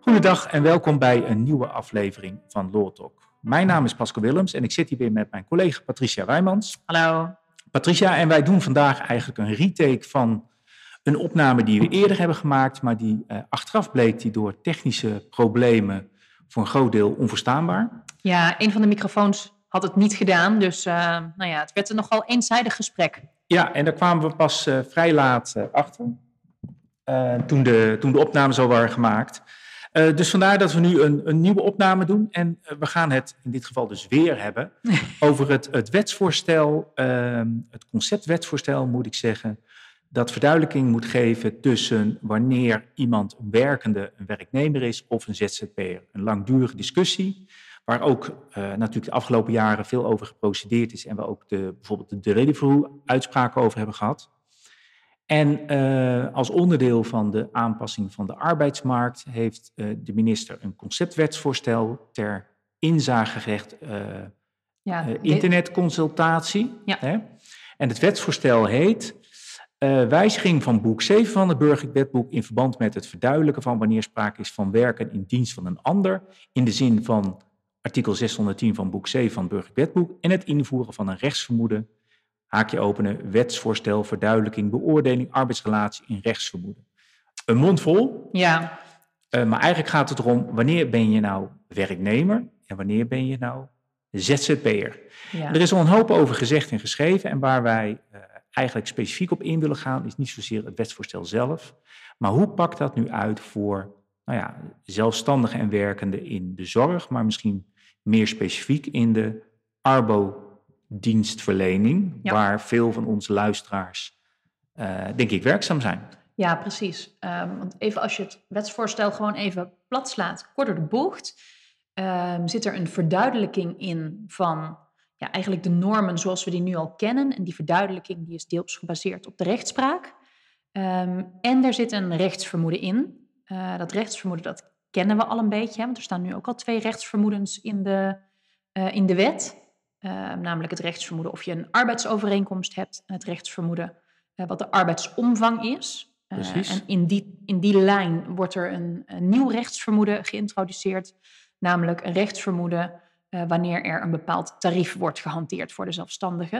Goedendag en welkom bij een nieuwe aflevering van Law Talk. Mijn naam is Pascal Willems en ik zit hier weer met mijn collega Patricia Wijmans. Hallo. Patricia, en wij doen vandaag eigenlijk een retake van een opname die we eerder hebben gemaakt, maar die eh, achteraf bleek die door technische problemen voor een groot deel onverstaanbaar. Ja, een van de microfoons had het niet gedaan, dus uh, nou ja, het werd een nogal eenzijdig gesprek. Ja, en daar kwamen we pas uh, vrij laat uh, achter, toen, de, toen de opnames al waren gemaakt. dus vandaar dat we nu een, een nieuwe opname doen. En we gaan het in dit geval dus weer hebben over het, het wetsvoorstel, ehm, het conceptwetsvoorstel moet ik zeggen, dat verduidelijking moet geven tussen wanneer iemand een werkende een werknemer is of een ZZP'er. Een langdurige discussie, waar ook uh, natuurlijk de afgelopen jaren veel over geprocedeerd is en we ook de, bijvoorbeeld de Deliveroo-uitspraken over hebben gehad. En uh, als onderdeel van de aanpassing van de arbeidsmarkt heeft uh, de minister een conceptwetsvoorstel ter inzagerecht ja, internetconsultatie. Ja. Hè? En het wetsvoorstel heet uh, wijziging van boek 7 van het burgerlijk wetboek in verband met het verduidelijken van wanneer sprake is van werken in dienst van een ander, in de zin van artikel 610 van boek 7 van het burgerlijk wetboek en het invoeren van een rechtsvermoeden, haakje openen, wetsvoorstel, verduidelijking, beoordeling, arbeidsrelatie in rechtsvermoeden. Een mond vol. Ja. Uh, maar eigenlijk gaat het erom, wanneer ben je nou werknemer en wanneer ben je nou ZZP'er? Ja. Er is al een hoop over gezegd en geschreven en waar wij uh, eigenlijk specifiek op in willen gaan, is niet zozeer het wetsvoorstel zelf, maar hoe pakt dat nu uit voor nou ja, zelfstandigen en werkenden in de zorg, maar misschien meer specifiek in de arbodienstverlening, ja. waar veel van onze luisteraars, uh, denk ik, werkzaam zijn. Ja, precies. Um, want even als je het wetsvoorstel gewoon even plat slaat, kort door de bocht, um, zit er een verduidelijking in van ja, eigenlijk de normen zoals we die nu al kennen. En die verduidelijking die is deels gebaseerd op de rechtspraak. Um, en er zit een rechtsvermoeden in. Uh, dat rechtsvermoeden dat kennen we al een beetje, hè, want er staan nu ook al twee rechtsvermoedens in de, uh, in de wet. Uh, namelijk het rechtsvermoeden of je een arbeidsovereenkomst hebt en het rechtsvermoeden wat de arbeidsomvang is. Precies. en in die, in die lijn wordt er een, een nieuw rechtsvermoeden geïntroduceerd, namelijk een rechtsvermoeden wanneer er een bepaald tarief wordt gehanteerd voor de zelfstandigen.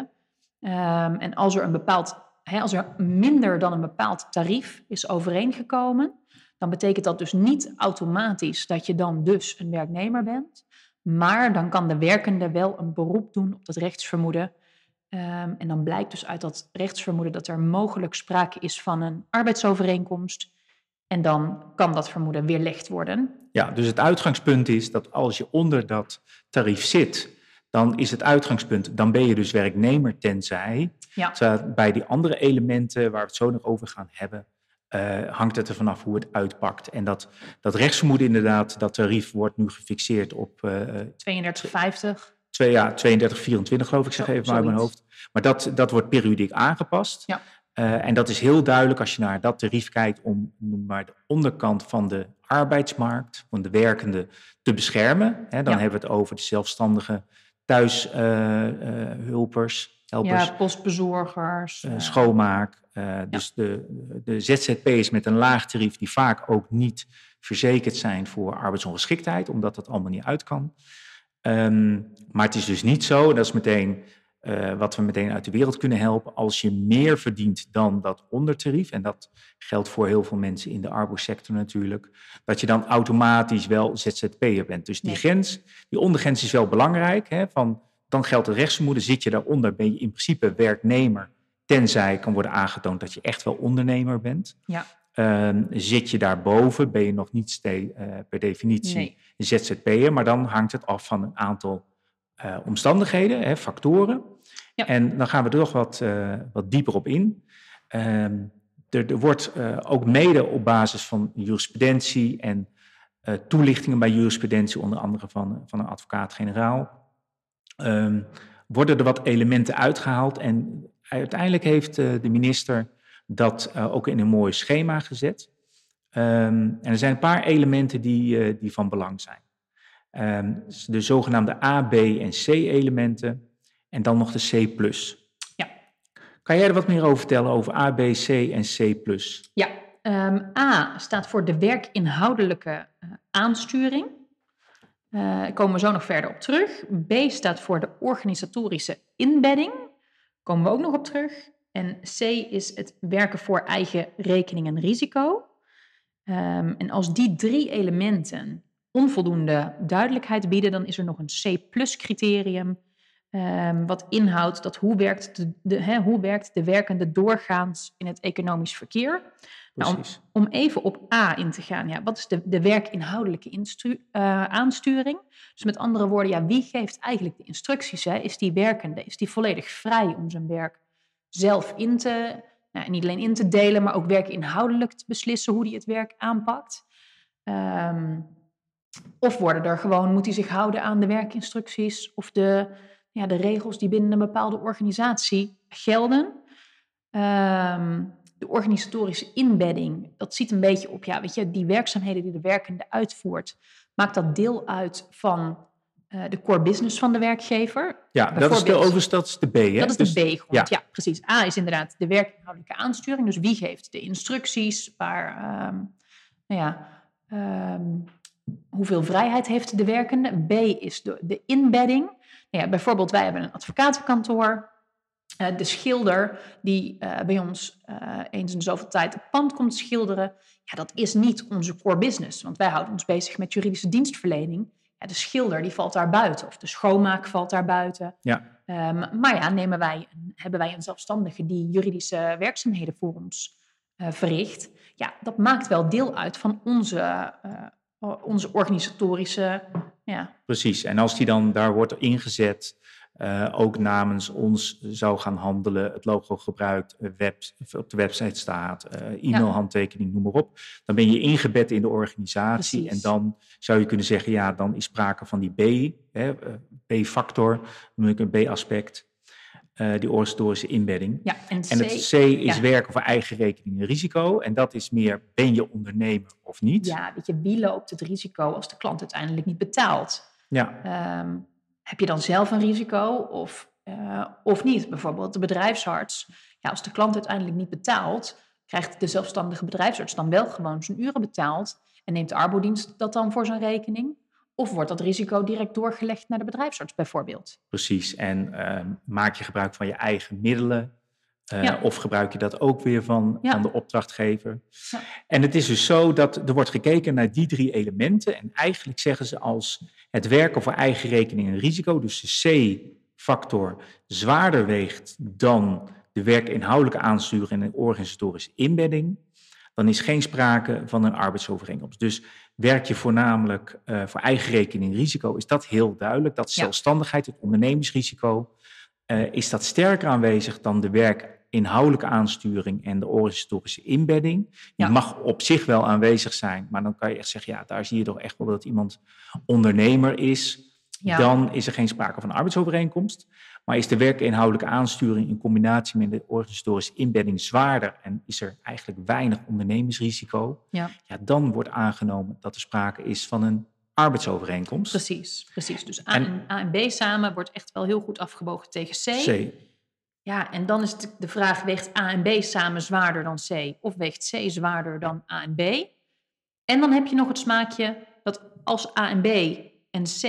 Um, en als er, een bepaald, hè, als er minder dan een bepaald tarief is overeengekomen, dan betekent dat dus niet automatisch dat je dan dus een werknemer bent. Maar dan kan de werkende wel een beroep doen op dat rechtsvermoeden. Um, en dan blijkt dus uit dat rechtsvermoeden dat er mogelijk sprake is van een arbeidsovereenkomst. En dan kan dat vermoeden weerlegd worden. Ja, dus het uitgangspunt is dat als je onder dat tarief zit, dan is het uitgangspunt, dan ben je dus werknemer, tenzij ja. bij die andere elementen waar we het zo nog over gaan hebben, uh, hangt het er vanaf hoe het uitpakt. En dat, dat rechtsvermoeden inderdaad, dat tarief wordt nu gefixeerd op... Uh, 32,50. Twee, ja, 32, 24 geloof ik, zeg even maar uit mijn hoofd. Maar dat, dat wordt periodiek aangepast. Ja. Uh, en dat is heel duidelijk als je naar dat tarief kijkt om noem maar de onderkant van de arbeidsmarkt, van de werkende, te beschermen. Hè, dan ja. hebben we het over de zelfstandige thuishulpers. Helpers, ja, postbezorgers. schoonmaak. dus ja. de, de ZZP's met een laag tarief die vaak ook niet verzekerd zijn voor arbeidsongeschiktheid, omdat dat allemaal niet uit kan. Um, maar het is dus niet zo, dat is meteen uh, wat we meteen uit de wereld kunnen helpen. Als je meer verdient dan dat ondertarief, en dat geldt voor heel veel mensen in de arbeidsector natuurlijk, dat je dan automatisch wel ZZP'er bent. Dus die nee. grens, die ondergrens is wel belangrijk. Hè, van, dan geldt het rechtsvermoeden, zit je daaronder, ben je in principe werknemer, tenzij kan worden aangetoond dat je echt wel ondernemer bent. Ja. Uh, zit je daarboven, ben je nog niet ste- uh, per definitie nee. ZZP'er, maar dan hangt het af van een aantal uh, omstandigheden, hè, factoren. Ja. En dan gaan we er nog wat, uh, wat dieper op in. Um, er, er, wordt ook mede op basis van jurisprudentie en toelichtingen bij jurisprudentie, onder andere van, van een advocaat-generaal, um, worden er wat elementen uitgehaald. En uiteindelijk heeft de minister dat ook in een mooi schema gezet. Um, en er zijn een paar elementen die, die van belang zijn. Um, de zogenaamde A, B en C elementen en dan nog de C+. Ja. Kan jij er wat meer over vertellen over A, B, C en C+? Ja, ehm, A staat voor de werkinhoudelijke aansturing. Daar komen we zo nog verder op terug. B staat voor de organisatorische inbedding. Komen we ook nog op terug. En C is het werken voor eigen rekening en risico. Um, en als die drie elementen onvoldoende duidelijkheid bieden, dan is er nog een C-plus criterium. Um, wat inhoudt dat hoe werkt de, de hè, hoe werkt de werkende doorgaans in het economisch verkeer. Nou, om, om, even op A in te gaan, ja, wat is de, de werkinhoudelijke uh, aansturing? Dus met andere woorden, ja, wie geeft eigenlijk de instructies? Hè? Is die werkende, is die volledig vrij om zijn werk zelf in te, nou, niet alleen in te delen, maar ook werkinhoudelijk te beslissen hoe hij het werk aanpakt? Um, of worden er gewoon, moet hij zich houden aan de werkinstructies of de, ja, de regels die binnen een bepaalde organisatie gelden? Um, de organisatorische inbedding, dat ziet een beetje op, ja, weet je, die werkzaamheden die de werkende uitvoert, maakt dat deel uit van uh, de core business van de werkgever. Ja, dat is de overigens, dat is de B, hè? Dat is dus, de B-grond, ja. ja. precies. A is inderdaad de werkinhoudelijke aansturing, dus wie geeft de instructies, waar, um, nou ja, um, hoeveel vrijheid heeft de werkende. B is de, de inbedding. Nou ja, bijvoorbeeld, wij hebben een advocatenkantoor. Uh, de schilder die uh, bij ons uh, eens in zoveel tijd het pand komt schilderen, ja, dat is niet onze core business. Want wij houden ons bezig met juridische dienstverlening. Ja, de schilder die valt daar buiten, of de schoonmaak valt daar buiten. Ja. Um, maar ja, nemen wij, hebben wij een zelfstandige die juridische werkzaamheden voor ons verricht. Ja, dat maakt wel deel uit van onze onze organisatorische. Ja. Precies, en als die dan daar wordt ingezet, uh, ook namens ons zou gaan handelen, het logo gebruikt, eh, web, op de website staat, uh, e-mailhandtekening, noem maar op, dan ben je ingebed in de organisatie Precies. en dan zou je kunnen zeggen, ja, dan is sprake van die B, B-factor, een B-aspect. Uh, die organisatorische inbedding. Ja, en, en het C is ja. werken voor eigen rekening en risico. En dat is meer, ben je ondernemer of niet? Ja, weet je, wie loopt het risico als de klant uiteindelijk niet betaalt? Ja. Um, heb je dan zelf een risico of, uh, of niet? Bijvoorbeeld de bedrijfsarts. Ja, als de klant uiteindelijk niet betaalt, krijgt de zelfstandige bedrijfsarts dan wel gewoon zijn uren betaald en neemt de arbodienst dat dan voor zijn rekening? Of wordt dat risico direct doorgelegd naar de bedrijfsarts bijvoorbeeld? Precies, en uh, maak je gebruik van je eigen middelen? Uh, ja. Of gebruik je dat ook weer van, ja. van de opdrachtgever? Ja. En het is dus zo dat er wordt gekeken naar die drie elementen. En eigenlijk zeggen ze als het werken voor eigen rekening en risico, dus de C-factor, zwaarder weegt dan de werkinhoudelijke aansturing en de organisatorische inbedding, dan is geen sprake van een arbeidsovereenkomst. Dus werk je voornamelijk uh, voor eigen rekening risico, is dat heel duidelijk. Dat zelfstandigheid, het ondernemingsrisico, uh, is dat sterker aanwezig dan de werkinhoudelijke aansturing en de organisatorische inbedding. Die ja. mag op zich wel aanwezig zijn, maar dan kan je echt zeggen, ja, daar zie je toch echt wel dat iemand ondernemer is. Ja. Dan is er geen sprake van een arbeidsovereenkomst. Maar is de werkinhoudelijke aansturing in combinatie met de organisatorische inbedding zwaarder en is er eigenlijk weinig ondernemingsrisico, ja. Ja, dan wordt aangenomen dat er sprake is van een arbeidsovereenkomst. Precies, precies. Dus A en, A en B samen wordt echt wel heel goed afgebogen tegen C. C. Ja, en dan is de vraag, weegt A en B samen zwaarder dan C? Of weegt C zwaarder dan A en B? En dan heb je nog het smaakje dat als A en B en C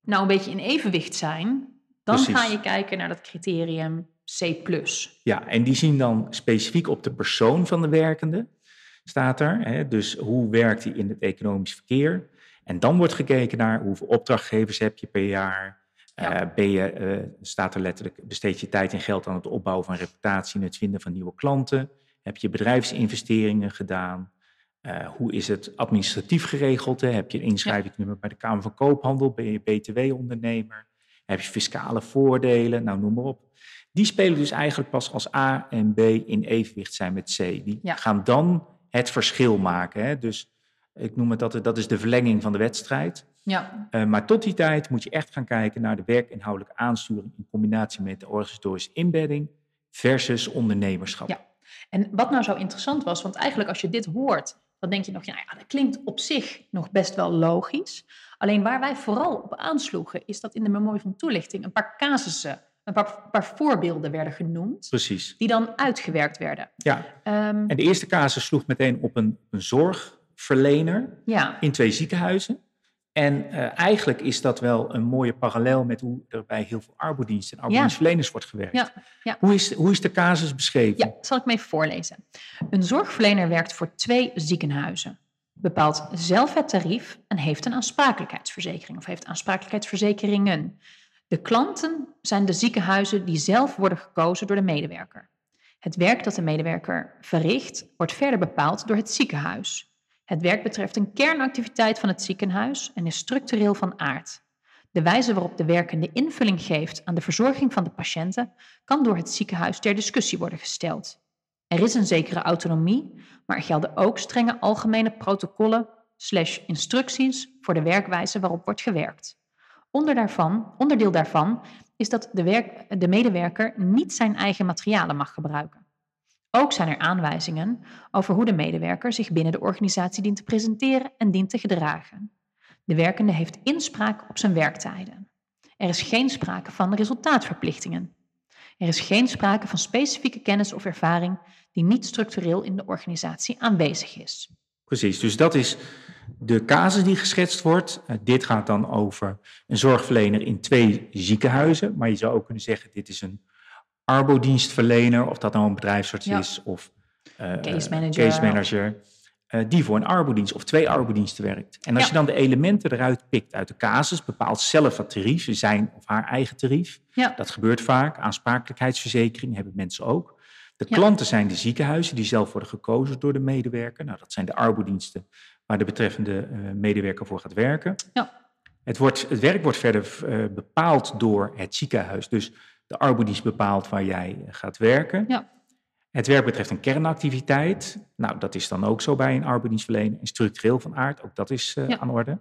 nou een beetje in evenwicht zijn, dan Precies. ga je kijken naar dat criterium C+. Ja, en die zien dan specifiek op de persoon van de werkende, staat er. Hè? Dus hoe werkt hij in het economisch verkeer? En dan wordt gekeken naar hoeveel opdrachtgevers heb je per jaar. Ja. Uh, ben je, uh, staat er letterlijk, besteed je tijd en geld aan het opbouwen van reputatie en het vinden van nieuwe klanten? Heb je bedrijfsinvesteringen gedaan? Uh, hoe is het administratief geregeld? Hè? Heb je een inschrijvingsnummer bij de Kamer van Koophandel? Ben je BTW-ondernemer? Heb je fiscale voordelen? Nou, noem maar op. Die spelen dus eigenlijk pas als A en B in evenwicht zijn met C. Die ja. gaan dan het verschil maken. Hè? Dus ik noem het dat, dat is de verlenging van de wedstrijd. Ja. Uh, maar tot die tijd moet je echt gaan kijken naar de werkinhoudelijke aansturing in combinatie met de organisatorische inbedding versus ondernemerschap. Ja. En wat nou zo interessant was, want eigenlijk als je dit hoort, dan denk je nog, ja, ja, dat klinkt op zich nog best wel logisch. Alleen waar wij vooral op aansloegen, is dat in de memorie van toelichting een paar casussen een paar, paar voorbeelden werden genoemd, Precies. die dan uitgewerkt werden. Ja. Ehm, En de eerste casus sloeg meteen op een, een zorgverlener ja, in twee ziekenhuizen. En eh, eigenlijk is dat wel een mooie parallel met hoe er bij heel veel arbodiensten en arbodienstverleners wordt gewerkt. Ja, ja. Hoe, is, hoe is de casus beschreven? ja, zal ik me even voorlezen. Een zorgverlener werkt voor twee ziekenhuizen, bepaalt zelf het tarief en heeft een aansprakelijkheidsverzekering of heeft aansprakelijkheidsverzekeringen. De klanten zijn de ziekenhuizen die zelf worden gekozen door de medewerker. Het werk dat de medewerker verricht wordt verder bepaald door het ziekenhuis. Het werk betreft een kernactiviteit van het ziekenhuis en is structureel van aard. De wijze waarop de werkende invulling geeft aan de verzorging van de patiënten kan door het ziekenhuis ter discussie worden gesteld. Er is een zekere autonomie, maar er gelden ook strenge algemene protocollen slash instructies voor de werkwijze waarop wordt gewerkt. Onder daarvan, onderdeel daarvan is dat de, werk, de medewerker niet zijn eigen materialen mag gebruiken. Ook zijn er aanwijzingen over hoe de medewerker zich binnen de organisatie dient te presenteren en dient te gedragen. De werkende heeft inspraak op zijn werktijden. Er is geen sprake van resultaatverplichtingen. Er is geen sprake van specifieke kennis of ervaring die niet structureel in de organisatie aanwezig is. Precies, dus dat is de casus die geschetst wordt. Uh, dit gaat dan over een zorgverlener in twee ziekenhuizen. Maar je zou ook kunnen zeggen, dit is een arbodienstverlener, of dat nou een bedrijfsarts Ja. is of uh, Case manager. case manager, uh, die voor een arbodienst of twee arbodiensten werkt. En als Ja. je dan de elementen eruit pikt uit de casus, bepaalt zelf het tarief, zijn of haar eigen tarief. Ja, Dat gebeurt vaak. Aansprakelijkheidsverzekering hebben mensen ook. De klanten zijn de ziekenhuizen die zelf worden gekozen door de medewerker. Nou, dat zijn de arbodiensten waar de betreffende eh, medewerker voor gaat werken. Ja. Het, wordt, het werk wordt verder eh, bepaald door het ziekenhuis. Dus de arbodienst bepaalt waar jij gaat werken. Ja. Het werk betreft een kernactiviteit. Nou, dat is dan ook zo bij een arbodienstverlener. En structureel van aard, ook dat is eh, Ja. aan orde.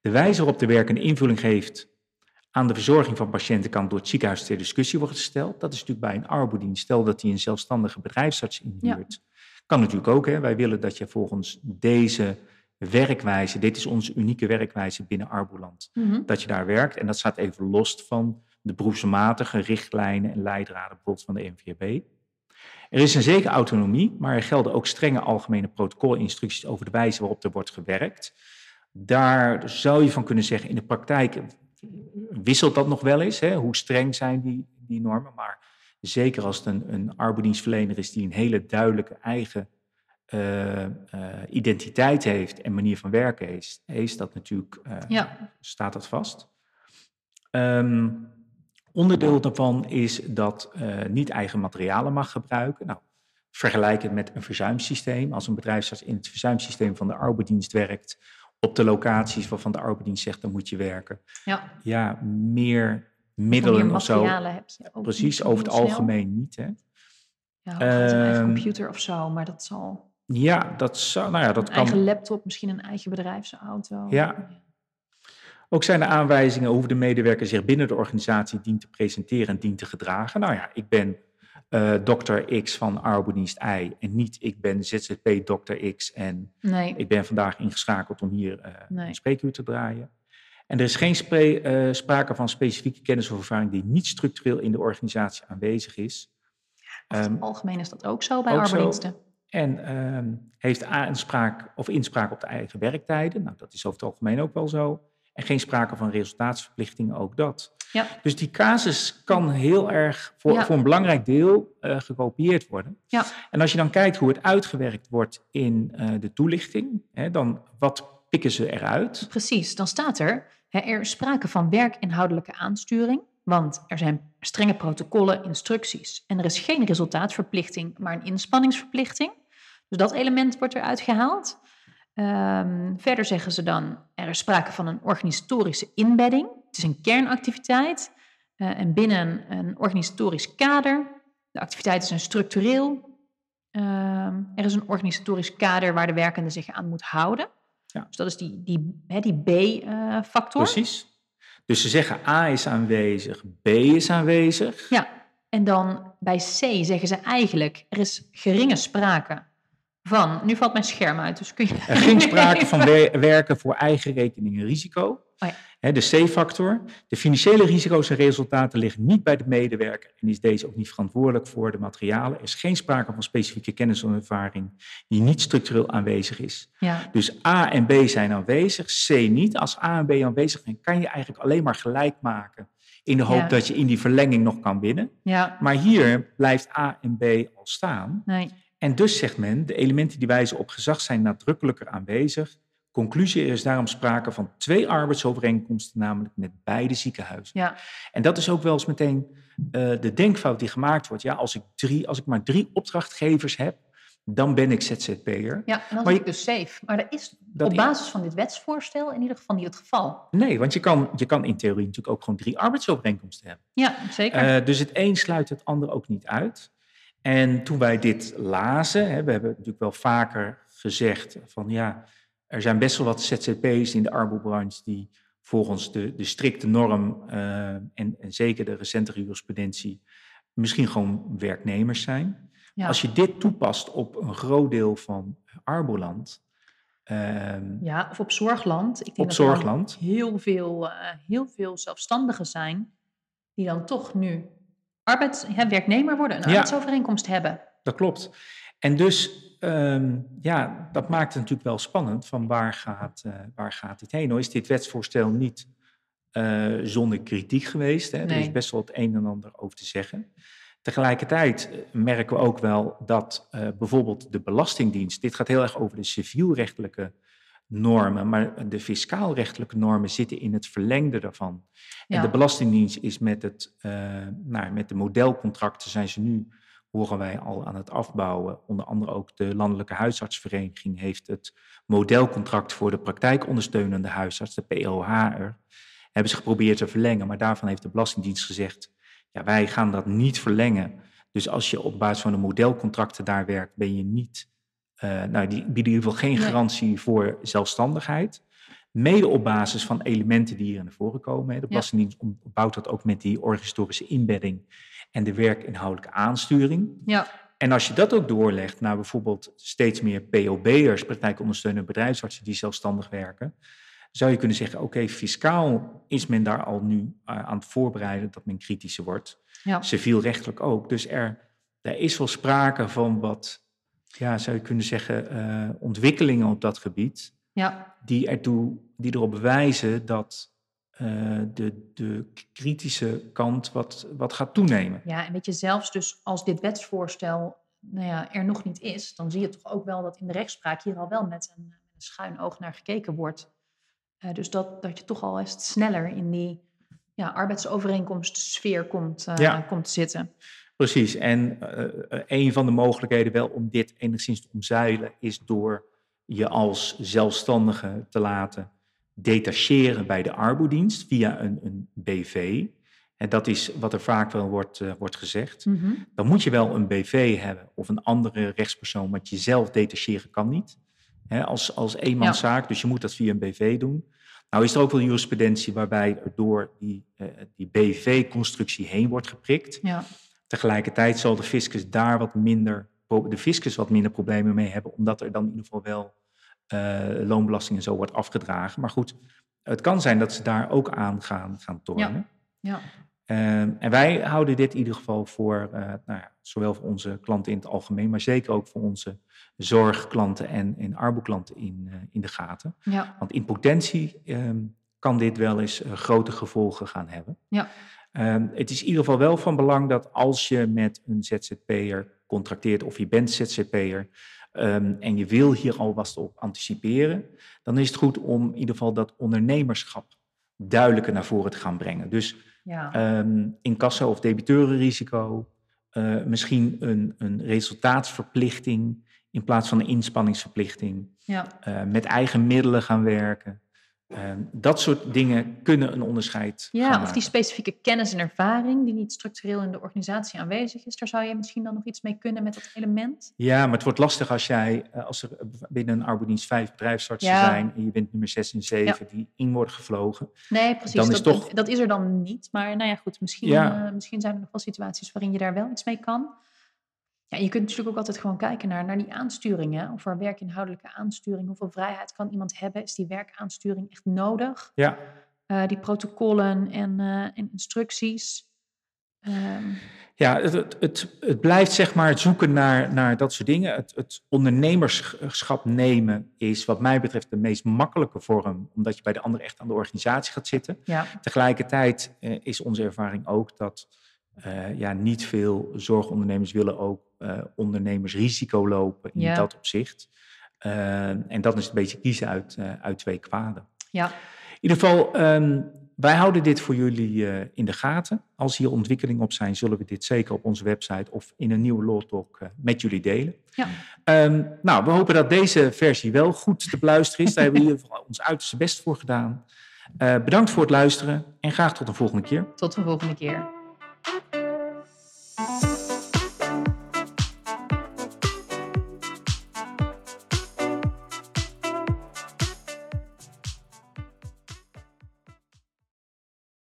De wijze waarop de werkende invulling geeft aan de verzorging van patiënten kan door het ziekenhuis ter discussie worden gesteld. Dat is natuurlijk bij een arbodienst. Stel dat hij een zelfstandige bedrijfsarts inhuurt. Kan natuurlijk ook. Hè. Wij willen dat je volgens deze werkwijze, dit is onze unieke werkwijze binnen Arboland, Mhm. dat je daar werkt. En dat staat even los van de beroepsmatige richtlijnen en leidraden bijvoorbeeld van de NVB. Er is een zekere autonomie, maar er gelden ook strenge algemene protocolinstructies over de wijze waarop er wordt gewerkt. Daar zou je van kunnen zeggen, in de praktijk wisselt dat nog wel eens. Hè? Hoe streng zijn die, die normen? Maar zeker als het een, een arbeidsdienstverlener is die een hele duidelijke eigen eh, eh, identiteit heeft en manier van werken heeft, is dat natuurlijk, eh, Ja. staat dat vast. Ehm, onderdeel daarvan is dat eh, niet eigen materialen mag gebruiken. Nou, vergelijk het met een verzuimsysteem. Als een bedrijfsarts in het verzuimsysteem van de arbeidsdienst werkt, op de locaties waarvan de arbeidsdienst zegt, dan moet je werken. ja. Ja, meer middelen meer of zo. materialen heb je ook Precies, over het snel. algemeen niet. Hè? Ja, een eigen Ehm, computer of zo, maar dat zal... Ja, dat, zou, nou ja, dat een kan. eigen laptop, misschien een eigen bedrijfsauto. Ja. Ook zijn er aanwijzingen hoe de medewerker zich binnen de organisatie dient te presenteren en dient te gedragen. Nou ja, ik ben eh dokter X van arbodienst Y en niet ik ben ZZP dokter X en Nee, ik ben vandaag ingeschakeld om hier eh, Nee. een spreekuur te draaien. En er is geen spre- eh, sprake van specifieke kennis of ervaring die niet structureel in de organisatie aanwezig is. over Ehm, het algemeen is dat ook zo bij ook zo. En ehm, heeft aanspraak of inspraak op de eigen werktijden. Nou, dat is over het algemeen ook wel zo. En geen sprake van resultaatsverplichtingen, ook dat. Ja. Dus die casus kan heel erg voor, Ja. voor een belangrijk deel eh, gekopieerd worden. Ja. En als je dan kijkt hoe het uitgewerkt wordt in eh, de toelichting, hè, dan wat pikken ze eruit? Precies, dan staat er, hè, er is sprake van werkinhoudelijke aansturing, want er zijn strenge protocollen, instructies en er is geen resultaatverplichting, maar een inspanningsverplichting. Dus dat element wordt eruit gehaald. Ehm, verder zeggen ze dan, er is sprake van een organisatorische inbedding. Het is een kernactiviteit eh, en binnen een organisatorisch kader. De activiteiten zijn structureel. Ehm, er is een organisatorisch kader waar de werkende zich aan moet houden. Ja. Dus dat is die, die, hè, die B-factor. Precies. Dus ze zeggen A is aanwezig, B is aanwezig. Ja, en dan bij C zeggen ze eigenlijk, er is geringe sprake van, nu valt mijn scherm uit, dus kun je... Er geen sprake van wer- werken voor eigen rekening en risico. Oh ja. De C-factor. De financiële risico's en resultaten liggen niet bij de medewerker en is deze ook niet verantwoordelijk voor de materialen. Er is geen sprake van specifieke kennis of ervaring die niet structureel aanwezig is. Ja, Dus A en B zijn aanwezig, C niet. Als A en B aanwezig zijn, kan je eigenlijk alleen maar gelijk maken in de hoop Ja. dat je in die verlenging nog kan winnen. ja, Maar hier blijft A en B al staan. nee. En dus zegt men, de elementen die wijzen op gezag zijn nadrukkelijker aanwezig. Conclusie er is daarom sprake van twee arbeidsovereenkomsten, namelijk met beide ziekenhuizen. Ja, En dat is ook wel eens meteen eh, de denkfout die gemaakt wordt. Ja, als ik, drie, als ik maar drie opdrachtgevers heb, dan ben ik ZZP'er. ja dan je- ik dus safe. Maar dat is Dat op basis van dit wetsvoorstel in ieder geval niet het geval. Nee, want je kan, je kan in theorie natuurlijk ook gewoon drie arbeidsovereenkomsten hebben. Ja, zeker. Eh, dus het een sluit het ander ook niet uit. En toen wij dit lazen, hè, we hebben natuurlijk wel vaker gezegd van ja, er zijn best wel wat ZZP's in de arbobranche die volgens de, de strikte norm eh, en, en zeker de recente jurisprudentie misschien gewoon werknemers zijn. ja. Als je dit toepast op een groot deel van Arboland, ehm, Ja, of op zorgland. Ik denk Op dat er zorgland. heel veel, eh, heel veel zelfstandigen zijn die dan toch nu arbeids, werknemer worden, een arbeidsovereenkomst hebben. Dat klopt. En dus, ehm, ja, dat maakt het natuurlijk wel spannend van waar gaat, eh, waar gaat dit heen? Nou is dit wetsvoorstel niet eh, zonder kritiek geweest. Hè? Er is best wel het een en ander over te zeggen. Tegelijkertijd eh, merken we ook wel dat bijvoorbeeld de Belastingdienst, dit gaat heel erg over de civielrechtelijke normen, maar de fiscaalrechtelijke normen zitten in het verlengde daarvan. En de Belastingdienst is met, het, eh, nou, met de modelcontracten zijn ze nu, horen wij, al aan het afbouwen. Onder andere ook de Landelijke Huisartsvereniging heeft het modelcontract voor de praktijkondersteunende huisarts, de POHR, hebben ze geprobeerd te verlengen. Maar daarvan heeft de Belastingdienst gezegd, ja, wij gaan dat niet verlengen. Dus als je op basis van de modelcontracten daar werkt, ben je niet, eh, nou, die bieden in ieder geval geen Nee. garantie voor zelfstandigheid. Mede op basis van elementen die hier naar voren komen. hè. De Belastingdienst bouwt dat ook met die organisatorische inbedding en de werkinhoudelijke aansturing. Ja, En als je dat ook doorlegt naar bijvoorbeeld steeds meer POB'ers, praktijkondersteunende bedrijfsartsen die zelfstandig werken, zou je kunnen zeggen, oké, fiscaal is men daar al nu eh, aan het voorbereiden dat men kritischer wordt. ja. Civielrechtelijk ook. Dus er, er is wel sprake van wat, ja, zou je kunnen zeggen, eh, ontwikkelingen op dat gebied ja. die, ertoe, die erop wijzen dat eh, de, de kritische kant wat, wat gaat toenemen. Ja, en weet je, zelfs dus als dit wetsvoorstel nou ja, er nog niet is, dan zie je toch ook wel dat in de rechtspraak hier al wel met een, een schuin oog naar gekeken wordt. Eh, dus dat, dat je toch al eens sneller in die ja, arbeidsovereenkomstsfeer komt, Ja. komt te zitten. Precies. En eh, eh, een van de mogelijkheden wel om dit enigszins te omzeilen is door je als zelfstandige te laten detacheren bij de arbodienst via een, een BV. En dat is wat er vaak wel wordt, eh, wordt gezegd. Mhm. Dan moet je wel een BV hebben of een andere rechtspersoon, want jezelf detacheren kan niet. Hè, als, als eenmanszaak, dus je moet dat via een BV doen. Nou is er ook wel jurisprudentie waarbij er door die, die BV-constructie heen wordt geprikt. Ja, Tegelijkertijd zal de fiscus daar wat minder, de fiscus wat minder problemen mee hebben, omdat er dan in ieder geval wel eh, loonbelasting en zo wordt afgedragen. Maar goed, het kan zijn dat ze daar ook aan gaan, gaan tornen. ja, Ehm, en wij houden dit in ieder geval voor, eh, nou ja, zowel voor onze klanten in het algemeen, maar zeker ook voor onze zorgklanten en, en arboklanten in, eh, in de gaten. ja, Want in potentie ehm, kan dit wel eens eh, grote gevolgen gaan hebben. ja, Ehm, het is in ieder geval wel van belang dat als je met een ZZP'er contracteert of je bent ZZP'er ehm, en je wil hier alvast op anticiperen, dan is het goed om in ieder geval dat ondernemerschap duidelijker naar voren te gaan brengen. Dus ja. ehm incasso of debiteurenrisico, eh, misschien een, een resultaatsverplichting in plaats van een inspanningsverplichting, ja. eh, met eigen middelen gaan werken. Ehm, dat soort dingen kunnen een onderscheid gaan Ja, of die specifieke kennis en ervaring die niet structureel in de organisatie aanwezig is, daar zou je misschien dan nog iets mee kunnen met dat element. Ja, maar het wordt lastig als jij, eh, als er binnen een arbodienst vijf bedrijfsartsen Ja. zijn en je bent nummer zes en zeven die in worden gevlogen. Nee, precies. Dan is dat, toch- dat is er dan niet. Maar nou ja, goed, misschien, Ja. eh, misschien zijn er nog wel situaties waarin je daar wel iets mee kan. Ja, je kunt natuurlijk ook altijd gewoon kijken naar, naar die aansturingen. Of er werkinhoudelijke aansturing, hoeveel vrijheid kan iemand hebben? Is die werkaansturing echt nodig? Ja, eh, die protocollen en, eh, en instructies. Ehm, Ja, het, het, het, blijft zeg maar het zoeken naar, naar dat soort dingen. Het, het ondernemerschap nemen is wat mij betreft de meest makkelijke vorm, omdat je bij de ander echt aan de organisatie gaat zitten. ja, Tegelijkertijd eh, is onze ervaring ook dat eh, ja, niet veel zorgondernemers willen ook eh, ondernemersrisico lopen in Ja. dat opzicht. Eh, en dat is een beetje kiezen uit, uit twee kwaden. ja, In ieder geval, ehm, wij houden dit voor jullie in de gaten. Als hier ontwikkelingen op zijn, zullen we dit zeker op onze website of in een nieuwe Law Talk met jullie delen. ja. Ehm, nou, we hopen dat deze versie wel goed te beluisteren is. Daar hebben we in ieder geval ons uiterste best voor gedaan. Bedankt voor het luisteren en graag tot een volgende keer. Tot de volgende keer.